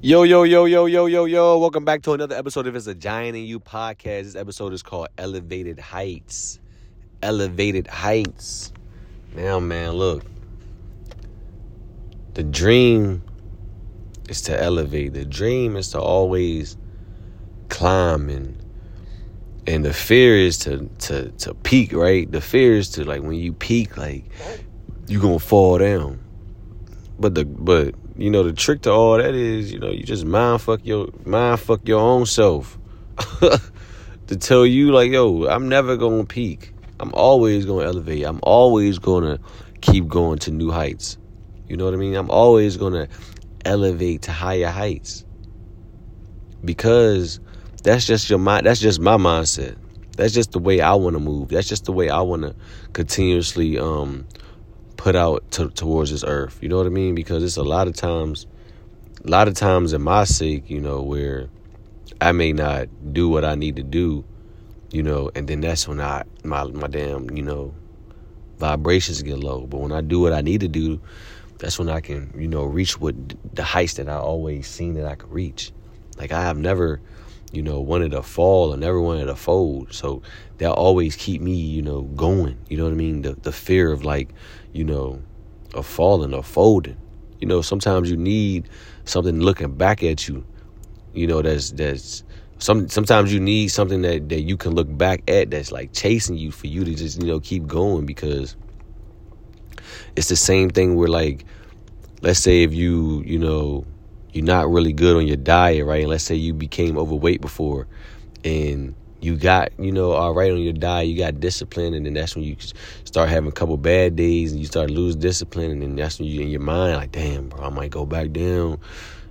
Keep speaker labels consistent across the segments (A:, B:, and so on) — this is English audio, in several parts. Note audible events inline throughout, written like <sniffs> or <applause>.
A: Yo, yo, yo, yo, yo, yo, yo. Welcome back to another episode of It's a Giant in You podcast. This episode is called Elevated Heights. Elevated Heights. Now, man, look. The dream is to elevate. The dream is to always climb and and the fear is to to to peak, right? The fear is to like when you peak, like you're gonna fall down. But the but you know the trick to all that is you know you just mind fuck your mind fuck your own self <laughs> to tell you like yo I'm never gonna peak. I'm always gonna elevate. I'm always gonna keep going to new heights. You know what I mean? I'm always gonna elevate to higher heights because that's just your mind. That's just my mindset. That's just the way I want to move. That's just the way I want to continuously um, put out to, towards this earth. You know what I mean? Because it's a lot of times, a lot of times in my sake, you know, where I may not do what I need to do, you know, and then that's when I my my damn you know vibrations get low. But when I do what I need to do, that's when I can you know reach what the heights that I always seen that I could reach. Like I have never you know, wanted to fall and never wanted to fold. So they'll always keep me, you know, going. You know what I mean? The the fear of like, you know, of falling or folding. You know, sometimes you need something looking back at you. You know, that's that's some sometimes you need something that, that you can look back at that's like chasing you for you to just, you know, keep going because it's the same thing where like let's say if you, you know, you're not really good on your diet, right? And let's say you became overweight before and you got, you know, all right on your diet, you got discipline, and then that's when you start having a couple bad days and you start lose discipline, and then that's when you in your mind, like, damn, bro, I might go back down.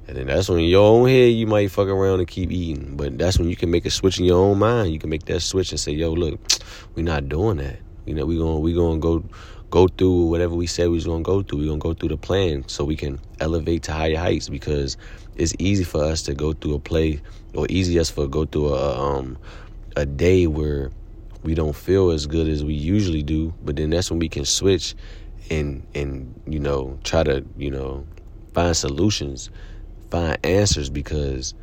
A: And then that's when your own head you might fuck around and keep eating. But that's when you can make a switch in your own mind. You can make that switch and say, yo, look, <tsk> we're not doing that. You know, we gonna we gonna go go through whatever we said we was gonna go through. We're gonna go through the plan so we can elevate to higher heights because it's easy for us to go through a play or easy us for go through a um a day where we don't feel as good as we usually do, but then that's when we can switch and and you know try to you know find solutions, find answers because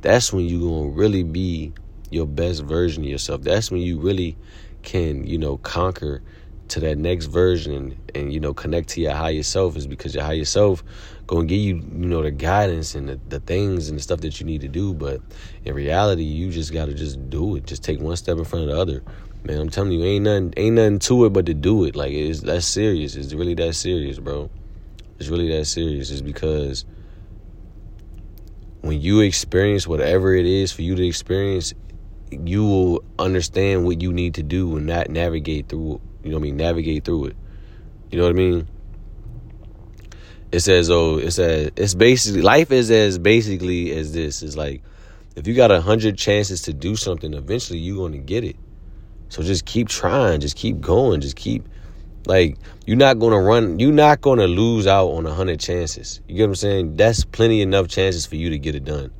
A: that's when you're gonna really be your best version of yourself. That's when you really can you know conquer to that next version and, you know connect to your higher self is because your higher self gonna give you you know the guidance and the, the things and the stuff that you need to do. But in reality you just gotta just do it. Just take one step in front of the other. Man i'm telling you ain't nothing ain't nothing to it but to do it. Like it's that's serious. It's really that serious bro. It's really that serious. It's because when you experience whatever it is for you to experience you will understand what you need to do and not navigate through you know what I mean, navigate through it. You know what I mean? It says, oh, it says it's basically life is as basically as this. Is like if you got a hundred chances to do something, eventually you're gonna get it. So just keep trying, just keep going, just keep like you're not gonna run, you're not gonna lose out on a hundred chances. You get what I'm saying? That's plenty enough chances for you to get it done.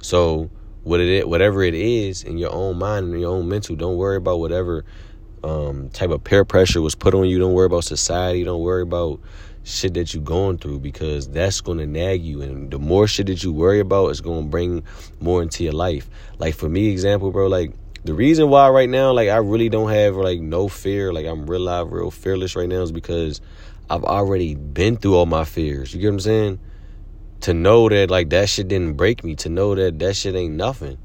A: So what it whatever it is in your own mind and your own mental, don't worry about whatever um, type of peer pressure was put on you. Don't worry about society. Don't worry about shit that you're going through because that's going to nag you. And the more shit that you worry about is going to bring more into your life. Like for me, example, bro, like the reason why right now, like I really don't have like no fear, like I'm real live, real fearless right now is because I've already been through all my fears. You get what I'm saying? To know that like that shit didn't break me, to know that that shit ain't nothing.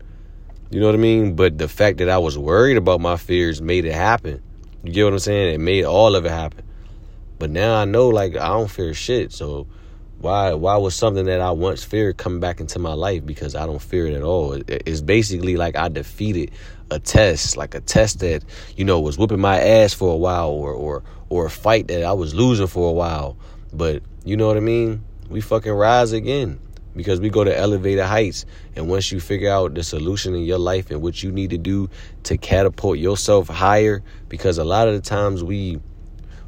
A: You know what I mean? But the fact that I was worried about my fears made it happen. You get what I'm saying? It made all of it happen. But now I know like I don't fear shit. So why why was something that I once feared come back into my life because I don't fear it at all? It's basically like I defeated a test, like a test that you know was whooping my ass for a while, or or or a fight that I was losing for a while. But you know what I mean? We fucking rise again because we go to elevated heights. And once you figure out the solution in your life and what you need to do to catapult yourself higher, because a lot of the times we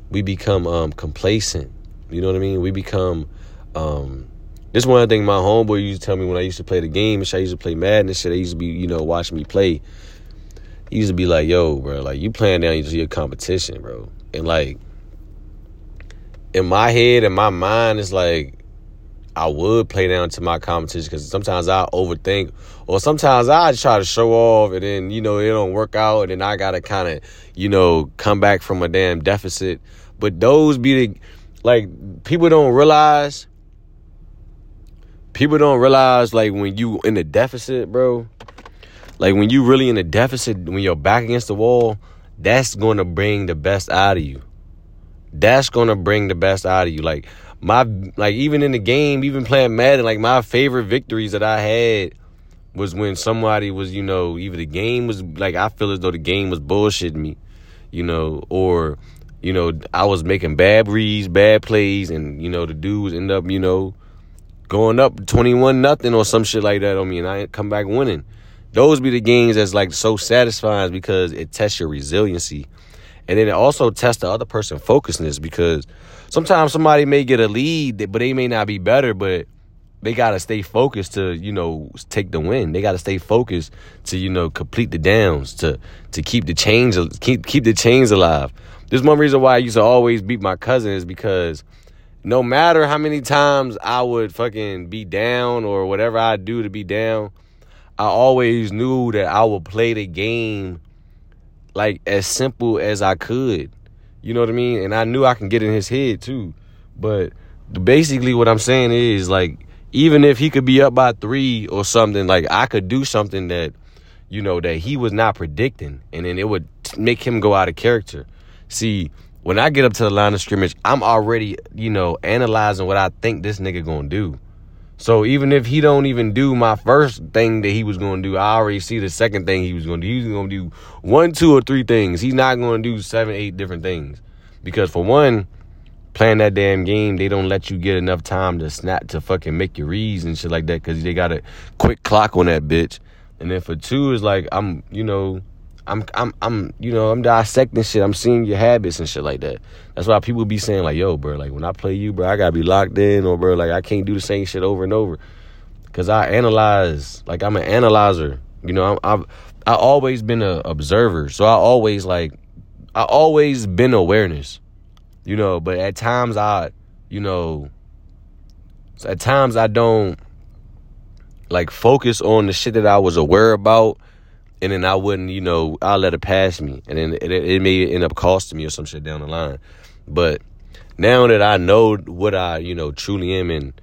A: we become um, complacent. You know what I mean? We become. Um, this one thing my homeboy used to tell me when I used to play the game and shit. I used to play Madden and shit. I used to be, you know, watching me play. He used to be like, "Yo, bro, like you playing down your competition, bro." And like in my head and my mind, it's like I would play down to my competition because sometimes I overthink, or sometimes I try to show off, and then you know it don't work out, and then I gotta kind of you know come back from a damn deficit. But those be the like people don't realize. People don't realize like when you in a deficit, bro. Like when you really in a deficit, when you're back against the wall, that's gonna bring the best out of you. That's gonna bring the best out of you. Like my like even in the game, even playing Madden, like my favorite victories that I had was when somebody was, you know, either the game was like I feel as though the game was bullshitting me, you know, or you know, I was making bad reads, bad plays, and you know, the dudes end up, you know, going up twenty one nothing or some shit like that on me, and I come back winning. Those be the games that's like so satisfying because it tests your resiliency. And then it also tests the other person focusness because sometimes somebody may get a lead, but they may not be better, but they gotta stay focused to you know take the win. They gotta stay focused to you know complete the downs to to keep the chains keep keep the chains alive. There's one reason why I used to always beat my cousin is because no matter how many times I would fucking be down or whatever I do to be down, I always knew that I would play the game like as simple as I could. You know what I mean? And I knew I can get in his head too. But basically what I'm saying is like even if he could be up by 3 or something like I could do something that you know that he was not predicting and then it would make him go out of character. See, when I get up to the line of scrimmage, I'm already, you know, analyzing what I think this nigga going to do. So even if he don't even do my first thing that he was to do, I already see the second thing he was to do. He's to do one, two, or three things. He's not to do seven, eight different things. Because for one, playing that damn game, they don't let you get enough time to snap to fucking make your reads and shit like that because they got a quick clock on that bitch. And then for two, is like I'm, you know, I'm I'm I'm you know I'm dissecting shit. I'm seeing your habits and shit like that. That's why people be saying like, "Yo, bro, like when I play you, bro, I gotta be locked in, or bro, like I can't do the same shit over and over." Cause I analyze, like I'm an analyzer. You know, I'm, I've I always been an observer, so I always like I always been awareness. You know, but at times I, you know, at times I don't like focus on the shit that I was aware about and then I wouldn't, you know, I'll let it pass me, and then it, it may end up costing me or some shit down the line. But now that I know what I, you know, truly am, and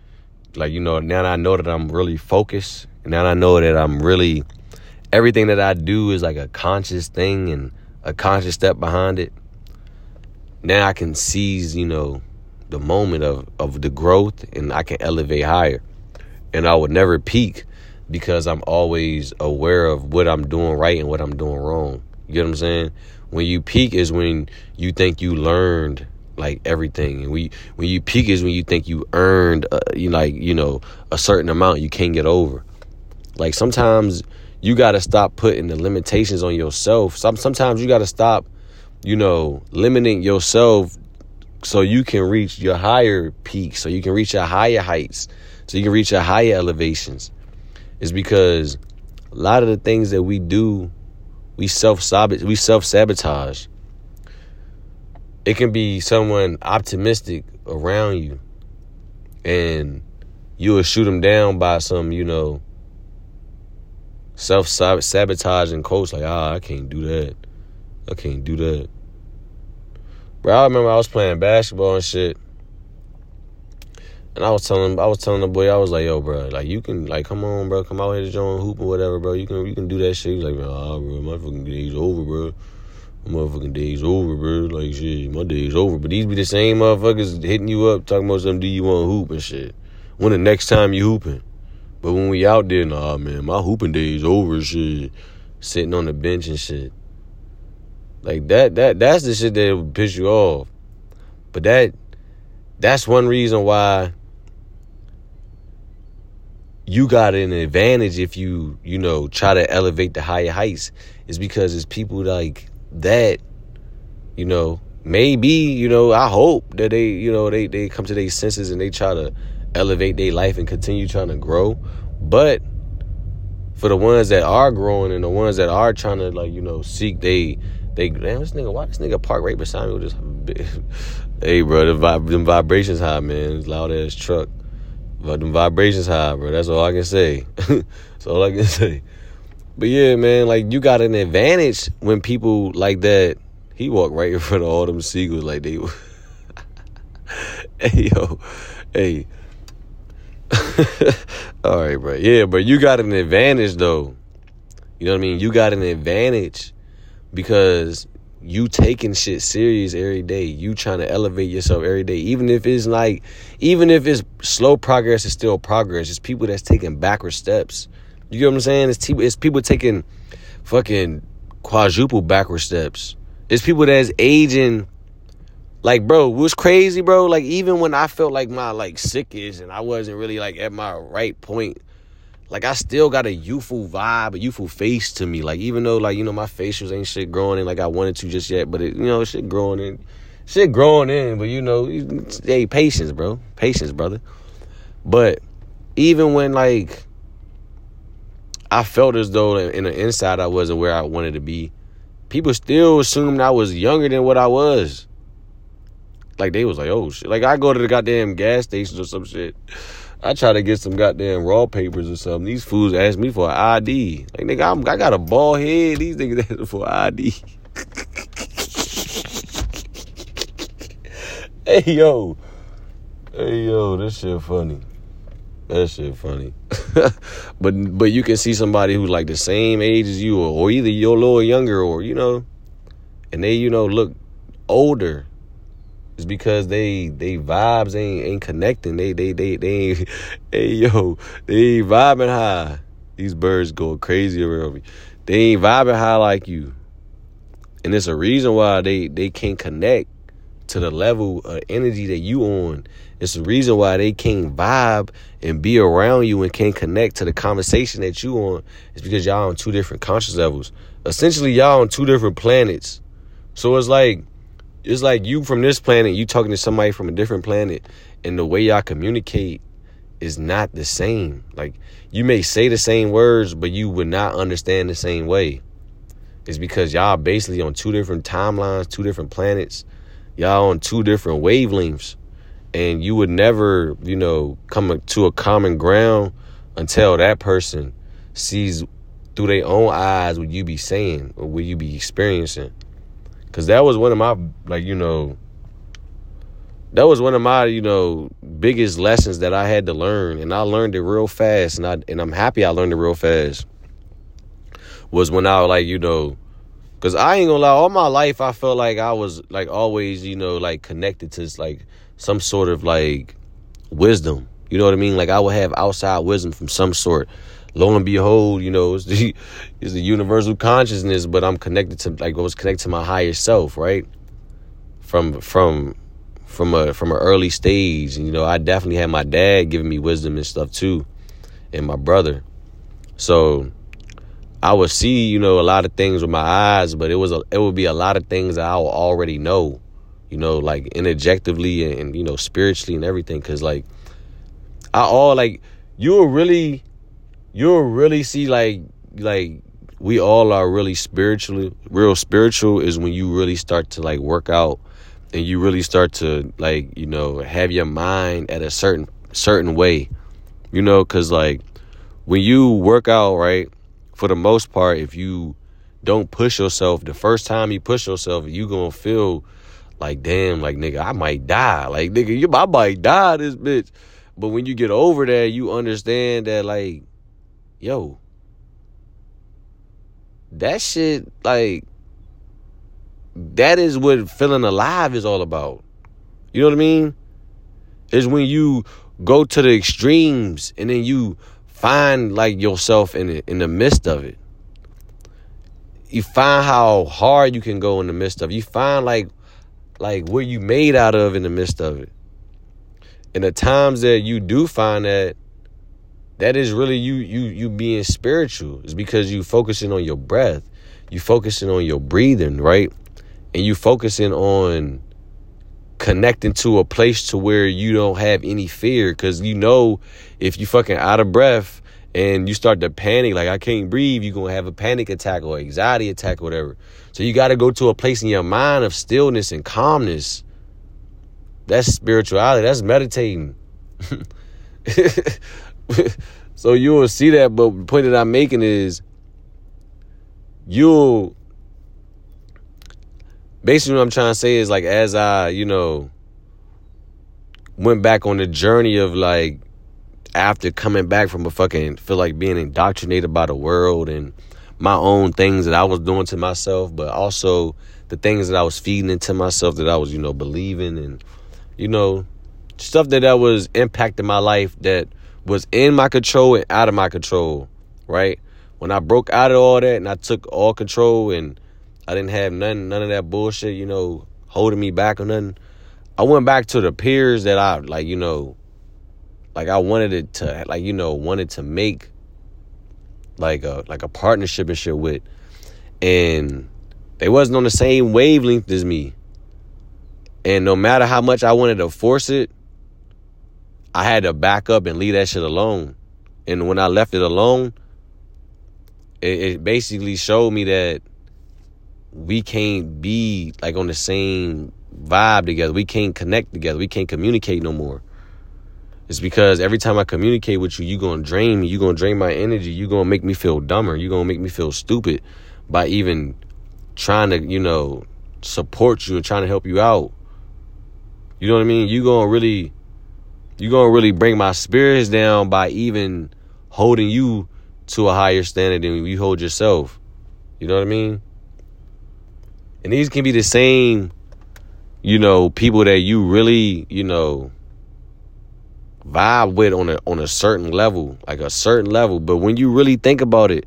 A: like you know, now I know that I'm really focused, and now I know that I'm really everything that I do is like a conscious thing and a conscious step behind it. Now I can seize, you know, the moment of of the growth, and I can elevate higher, and I would never peak because I'm always aware of what I'm doing right and what I'm doing wrong. You get what I'm saying? When you peak is when you think you learned like everything, and we when you peak is when you think you earned, uh, you like you know a certain amount you can't get over. Like sometimes you got to stop putting the limitations on yourself. Some sometimes you got to stop, you know, limiting yourself so you can reach your higher peaks, so you can reach your higher heights, so you can reach your higher elevations is because a lot of the things that we do, we self sabotage, we self sabotage. It can be someone optimistic around you, and you will shoot them down by some, you know, self sabotaging coach. Like, ah, I can't do that. I can't do that. Bro, I remember I was playing basketball and shit and I was telling I was telling the boy, I was like, yo, bro, like you can like come on, bro, come out here to join hoop or whatever, bro. You can you can do that shit. He's like, ah, bro, my fucking day's over, bro. My motherfucking day's over, bro. Like shit, my day's over. But these be the same motherfuckers hitting you up, talking about something, do you want hoop and shit. When the next time you hooping. But when we out there, nah man, my hooping day's over shit. Sitting on the bench and shit. Like that that that's the shit that would piss you off. But that that's one reason why you got an advantage if you you know try to elevate the higher heights is because it's people like that you know maybe you know i hope that they you know they they come to their senses and they try to elevate their life and continue trying to grow. But for the ones that are growing and the ones that are trying to like you know seek they they damn this nigga why this nigga park right beside me with this <laughs> hey bro the, vib- them vibrations high man. It's loud ass truck But the vibrations high, bro. That's all I can say. <laughs> That's all I can say. But yeah, man, like you got an advantage when people like that. He walked right in front of all them seagulls like they. <laughs> hey yo, hey. <laughs> all right, bro. Yeah, but you got an advantage though. You know what I mean? You got an advantage because you taking shit serious every day. You trying to elevate yourself every day. Even if it's like even if it's slow progress, it's still progress. It's people that's taking backward steps. You get what I'm saying? It's, t- it's people taking fucking quadruple backward steps. It's people that's aging like bro, what's crazy, bro? Like even when I felt like my like sickest and I wasn't really like at my right point like I still got a youthful vibe, a youthful face to me. Like even though like you know my facials ain't shit growing in like I wanted to just yet, but it, you know shit growing in, shit growing in. But you know, hey, patience, bro, patience, brother. But even when like I felt as though in the inside I wasn't where I wanted to be, people still assumed I was younger than what I was. Like they was like, oh shit. Like I go to the goddamn gas stations or some shit. I try to get some goddamn raw papers or something. These fools ask me for an ID. Like nigga, I'm, I got a bald head. These niggas <laughs> asking for ID. <laughs> hey yo, hey yo, this shit funny. That shit funny. <laughs> but but you can see somebody who's like the same age as you, or, or either you're a little younger, or you know, and they you know look older it's because they they vibes ain't ain't connecting. They they they they ain't <laughs> hey yo, they ain't vibing high. These birds go crazy around me. They ain't vibing high like you. And it's a reason why they they can't connect to the level of energy that you on. It's the reason why they can't vibe and be around you and can't connect to the conversation that you on. It's because y'all on two different conscious levels. Essentially, y'all on two different planets. So it's like it's like you from this planet, you talking to somebody from a different planet, and the way y'all communicate is not the same. Like you may say the same words, but you would not understand the same way. It's because y'all basically on two different timelines, two different planets. Y'all on two different wavelengths. And you would never, you know, come to a common ground until that person sees through their own eyes what you be saying or what you be experiencing. Cause that was one of my like you know that was one of my you know biggest lessons that I had to learn, and I learned it real fast, and I and I'm happy I learned it real fast. Was when I like you know, cause I ain't gonna lie, all my life I felt like I was like always you know like connected to like some sort of like wisdom. You know what I mean? Like I would have outside wisdom from some sort lo and behold, you know, <laughs> it's the, it's the universal consciousness, but I'm connected to like I was connected to my higher self, right? From from from a from an early stage. And, you know, I definitely had my dad giving me wisdom and stuff too, and my brother. So I would see, you know, a lot of things with my eyes, but it was a, it would be a lot of things that I would already know, you know, like interjectively and, and you know spiritually and everything. Cause like I all like you will really you'll really see like like we all are really spiritually real spiritual is when you really start to like work out and you really start to like you know have your mind at a certain certain way you know because like when you work out right for the most part if you don't push yourself the first time you push yourself you gonna feel like damn like nigga i might die. Like nigga you i might die this bitch. But when you get over that you understand that like yo, that shit, like, that is what feeling alive is all about. You know what I mean? Is when you go to the extremes and then you find like yourself in it, in the midst of it. You find how hard you can go in the midst of it. You find like like what you made out of in the midst of it. And the times that you do find that that is really you you you being spiritual. Is because you focusing on your breath. You focusing on your breathing right? And you focusing on connecting to a place to where you don't have any fear. Because you know if you fucking out of breath and you start to panic like i can't breathe you're gonna have a panic attack or anxiety attack or whatever. So you got to go to a place in your mind of stillness and calmness. That's spirituality. That's meditating <laughs> <laughs> so you will see that, but the point that I'm making is you'll basically what I'm trying to say is like as I, you know, went back on the journey of like after coming back from a fucking feel like being indoctrinated by the world and my own things that I was doing to myself, but also the things that I was feeding into myself that I was, you know, believing and, you know, stuff that that was impacting my life that was in my control and out of my control, right? When I broke out of all that and I took all control and I didn't have none none of that bullshit, you know, holding me back or nothing. I went back to the peers that I like, you know, like I wanted it to like, you know, wanted to make like a like a partnership and shit with. And they wasn't on the same wavelength as me. And no matter how much I wanted to force it, I had to back up and leave that shit alone. And when I left it alone, it, it basically showed me that we can't be like on the same vibe together. We can't connect together. We can't communicate no more. It's because every time I communicate with you, you're gonna drain me. You're gonna drain my energy. You're gonna make me feel dumber. You're gonna make me feel stupid by even trying to, you know, support you and trying to help you out. You know what I mean? You're gonna really you gonna really bring my spirits down by even holding you to a higher standard than you hold yourself. You know what I mean? And these can be the same, you know, people that you really, you know, vibe with on a on a certain level, like a certain level. But when you really think about it,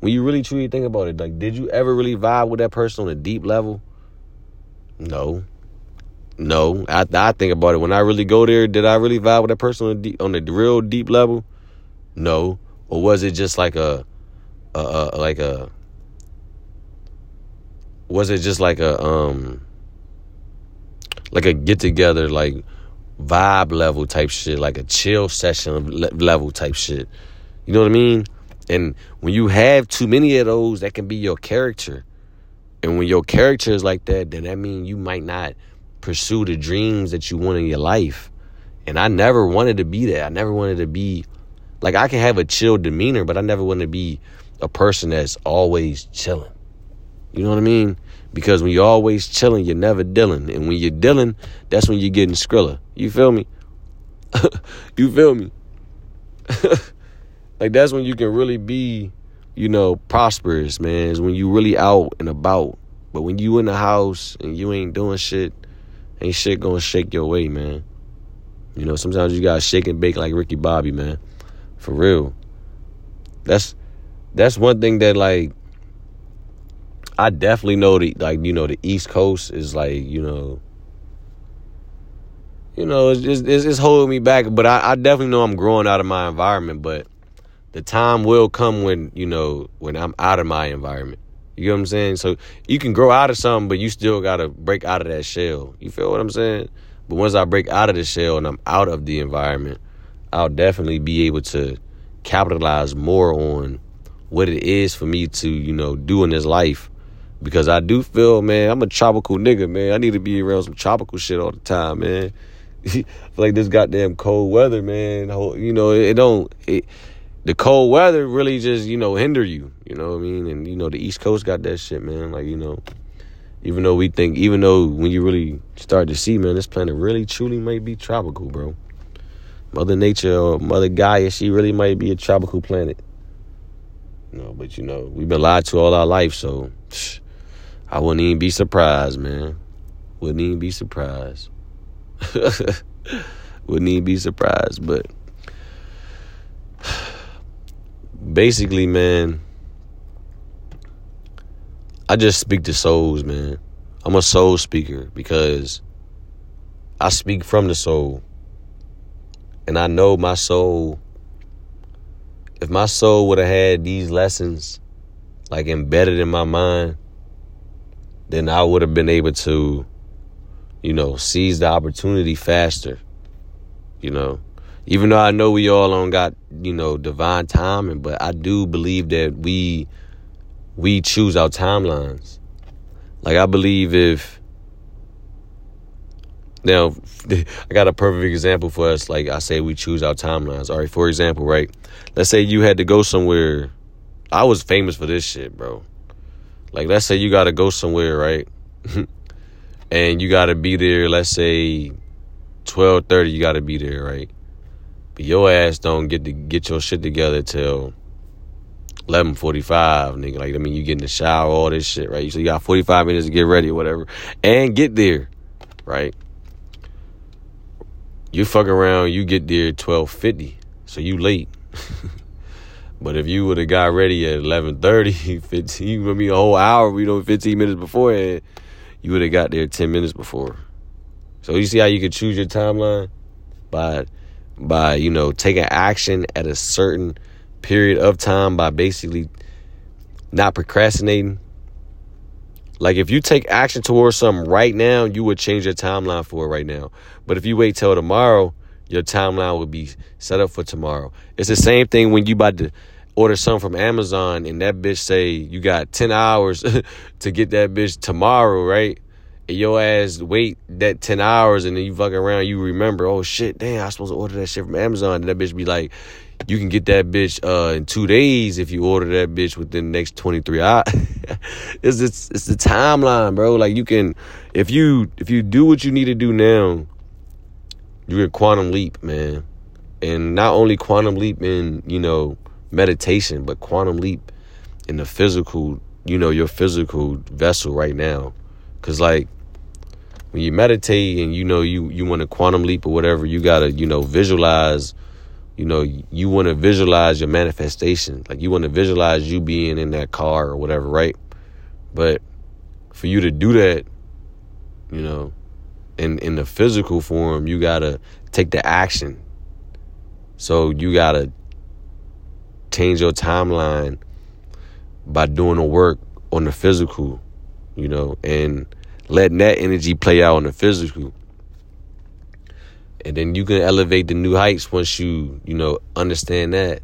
A: when you really truly think about it, like, did you ever really vibe with that person on a deep level? No. No. I, I think about it. When I really go there, did I really vibe with that person on a, deep, on real deep level? No. Or was it just like a, a, a like a, was it just like a, um, like a get together, like vibe level type shit, like a chill session level type shit? You know what I mean? And when you have too many of those, that can be your character. And when your character is like that, then that means you might not pursue the dreams that you want in your life. And I never wanted to be that. I never wanted to be like I can have a chill demeanor, but I never want to be a person that's always chilling. You know what I mean? Because when you're always chilling, you're never dealing. And when you're dealing, that's when you're getting skrilla. You feel me? <laughs> you feel me? <laughs> Like that's when you can really be, you know, prosperous, man. Is when you really out and about. But when you in the house and you ain't doing shit, ain't shit gonna shake your way, man. You know, sometimes you gotta shake and bake like Ricky Bobby, man. For real. That's that's one thing that like I definitely know the like you know the East Coast is like you know you know it's it's, it's holding me back, but I, I definitely know I'm growing out of my environment. But the time will come when you know when I'm out of my environment. You know what I'm saying? So you can grow out of something, but you still gotta break out of that shell. You feel what I'm saying? But once I break out of the shell and I'm out of the environment, I'll definitely be able to capitalize more on what it is for me to, you know, do in this life. Because I do feel, man, I'm a tropical nigga, man. I need to be around some tropical shit all the time, man. <laughs> like this goddamn cold weather, man. You know, it, don't. It, the cold weather really just you know hinder you you know what i mean? And you know the east coast got that shit man like you know even though we think even though when you really start to see man this planet really truly might be tropical bro. Mother nature or mother gaia she really might be a tropical planet. Know but you know we've been lied to all our life so <sniffs> i wouldn't even be surprised man. Wouldn't even be surprised. <laughs> Wouldn't even be surprised but basically, man, I just speak to souls, man. I'm a soul speaker because I speak from the soul. And I know my soul, if my soul would have had these lessons like embedded in my mind, then I would have been able to, you know, seize the opportunity faster. You know, even though I know we all don't got, you know, divine timing, but I do believe that we we choose our timelines. Like I believe if Now, <laughs> I got a perfect example for us. Like I say, we choose our timelines. All right, for example, right? Let's say you had to go somewhere. I was famous for this shit, bro. Like, let's say you got to go somewhere, right? <laughs> and you got to be there. Let's say twelve thirty. You got to be there, right? But your ass don't get to get your shit together till eleven forty five, nigga. Like I mean, you get in the shower, all this shit, right? So you got forty five minutes to get ready or whatever, and get there, right? You fuck around, you get there twelve fifty, so you late. <laughs> but if you would have got ready at 11.30, <laughs> 15, gonna be a whole hour, you know, 15 minutes beforehand, you would have got there 10 minutes before. So you see how you could choose your timeline? By by, you know, taking action at a certain period of time by basically not procrastinating. Like if you take action towards something right now, you would change your timeline for it right now. But if you wait till tomorrow, your timeline will be set up for tomorrow. It's the same thing when you about to order something from Amazon and that bitch say you got 10 hours <laughs> to get that bitch tomorrow, right? Your ass wait that 10 hours and then you fuck around, you remember, oh shit, damn, I supposed to order that shit from Amazon. And that bitch be like, you can get that bitch uh, in two days if you order that bitch within the next 23 hours. <laughs> it's, it's it's the timeline, bro. Like you can if you if you do what you need to do now, you get quantum leap, man. And not only quantum leap in, you know, meditation, but quantum leap in the physical, you know, your physical vessel right now. Cause like when you meditate and you know you you want to quantum leap or whatever, you gotta, you know, visualize you know, you want to visualize your manifestation. Like you want to visualize you being in that car or whatever, right? But for you to do that, you know, in in the physical form, you got to take the action. So you got to change your timeline by doing the work on the physical, you know, and letting that energy play out on the physical. And then you can elevate the new heights once you you know understand that.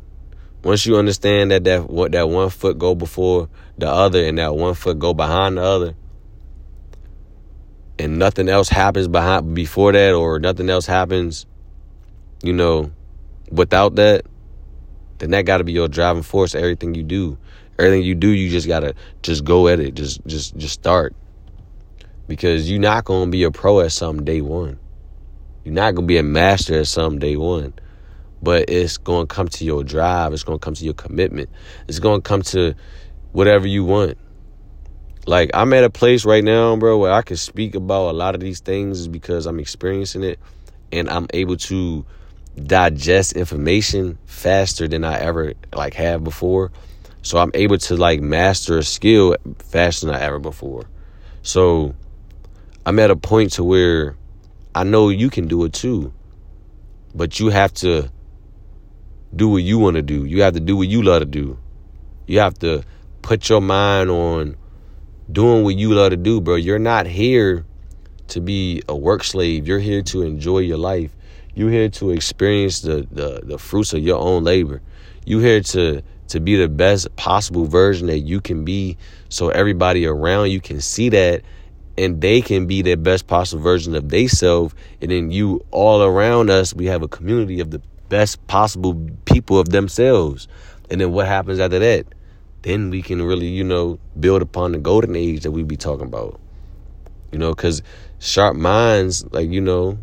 A: Once you understand that that what that one foot go before the other and that one foot go behind the other. And nothing else happens behind before that or nothing else happens you know without that then that got to be your driving force everything you do. Everything you do you just got to just go at it. Just just just start because you're not going to be a pro at something day one you're not gonna be a master at something day one, but it's gonna come to your drive. It's gonna come to your commitment. It's gonna come to whatever you want. Like I'm at a place right now, bro, where I can speak about a lot of these things because I'm experiencing it, and I'm able to digest information faster than I ever like have before. So I'm able to like master a skill faster than I ever before. So I'm at a point to where I know you can do it too. But you have to do what you want to do. You have to do what you love to do. You have to put your mind on doing what you love to do, bro. You're not here to be a work slave. You're here to enjoy your life. You're here to experience the, the, the fruits of your own labor. You're here to to be the best possible version that you can be so everybody around you can see that and they can be their best possible version of themselves. And then you all around us, we have a community of the best possible people of themselves. And then what happens after that? Then we can really, you know, build upon the golden age that we be talking about. You know, because sharp minds, like, you know,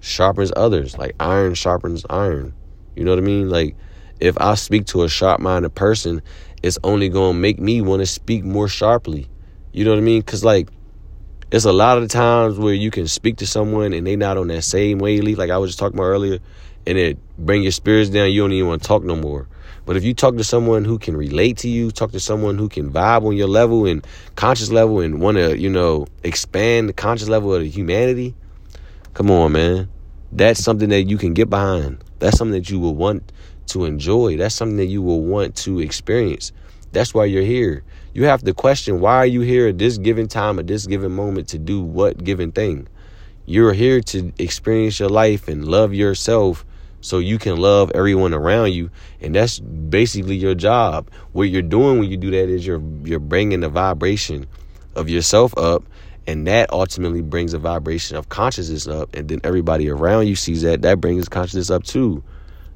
A: sharpens others. Like iron sharpens iron. You know what I mean? Like, if I speak to a sharp minded person, it's only going to make me want to speak more sharply. You know what I mean? Because, like, it's a lot of times where you can speak to someone and they not on that same wavelength, like I was just talking about earlier, and it bring your spirits down. You don't even want to talk no more. But if you talk to someone who can relate to you, talk to someone who can vibe on your level and conscious level and want to, you know, expand the conscious level of humanity, come on, man. That's something that you can get behind. That's something that you will want to enjoy. That's something that you will want to experience. That's why you're here you have to question why are you here at this given time at this given moment to do what given thing you're here to experience your life and love yourself so you can love everyone around you and that's basically your job what you're doing when you do that is you're you're bringing the vibration of yourself up And that ultimately brings a vibration of consciousness up. And then everybody around you sees that. That brings consciousness up too.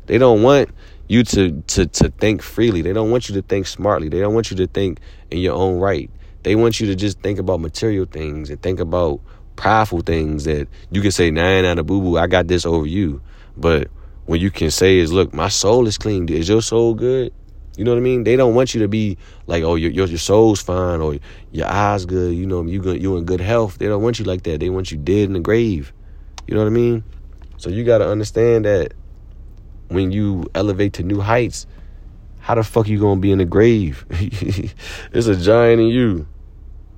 A: They don't want you to, to, to think freely. They don't want you to think smartly. They don't want you to think in your own right. They want you to just think about material things and think about prideful things that you can say, nah, nah, nah, boo boo, I got this over you. But when you can say is, look, my soul is clean. Is your soul good? You know what I mean? They don't want you to be like, oh, your your, your soul's fine or your eyes good. You know, you you in good health. They don't want you like that. They want you dead in the grave. You know what I mean? So you got to understand that when you elevate to new heights, how the fuck you gonna be in the grave? <laughs> There's a giant in you.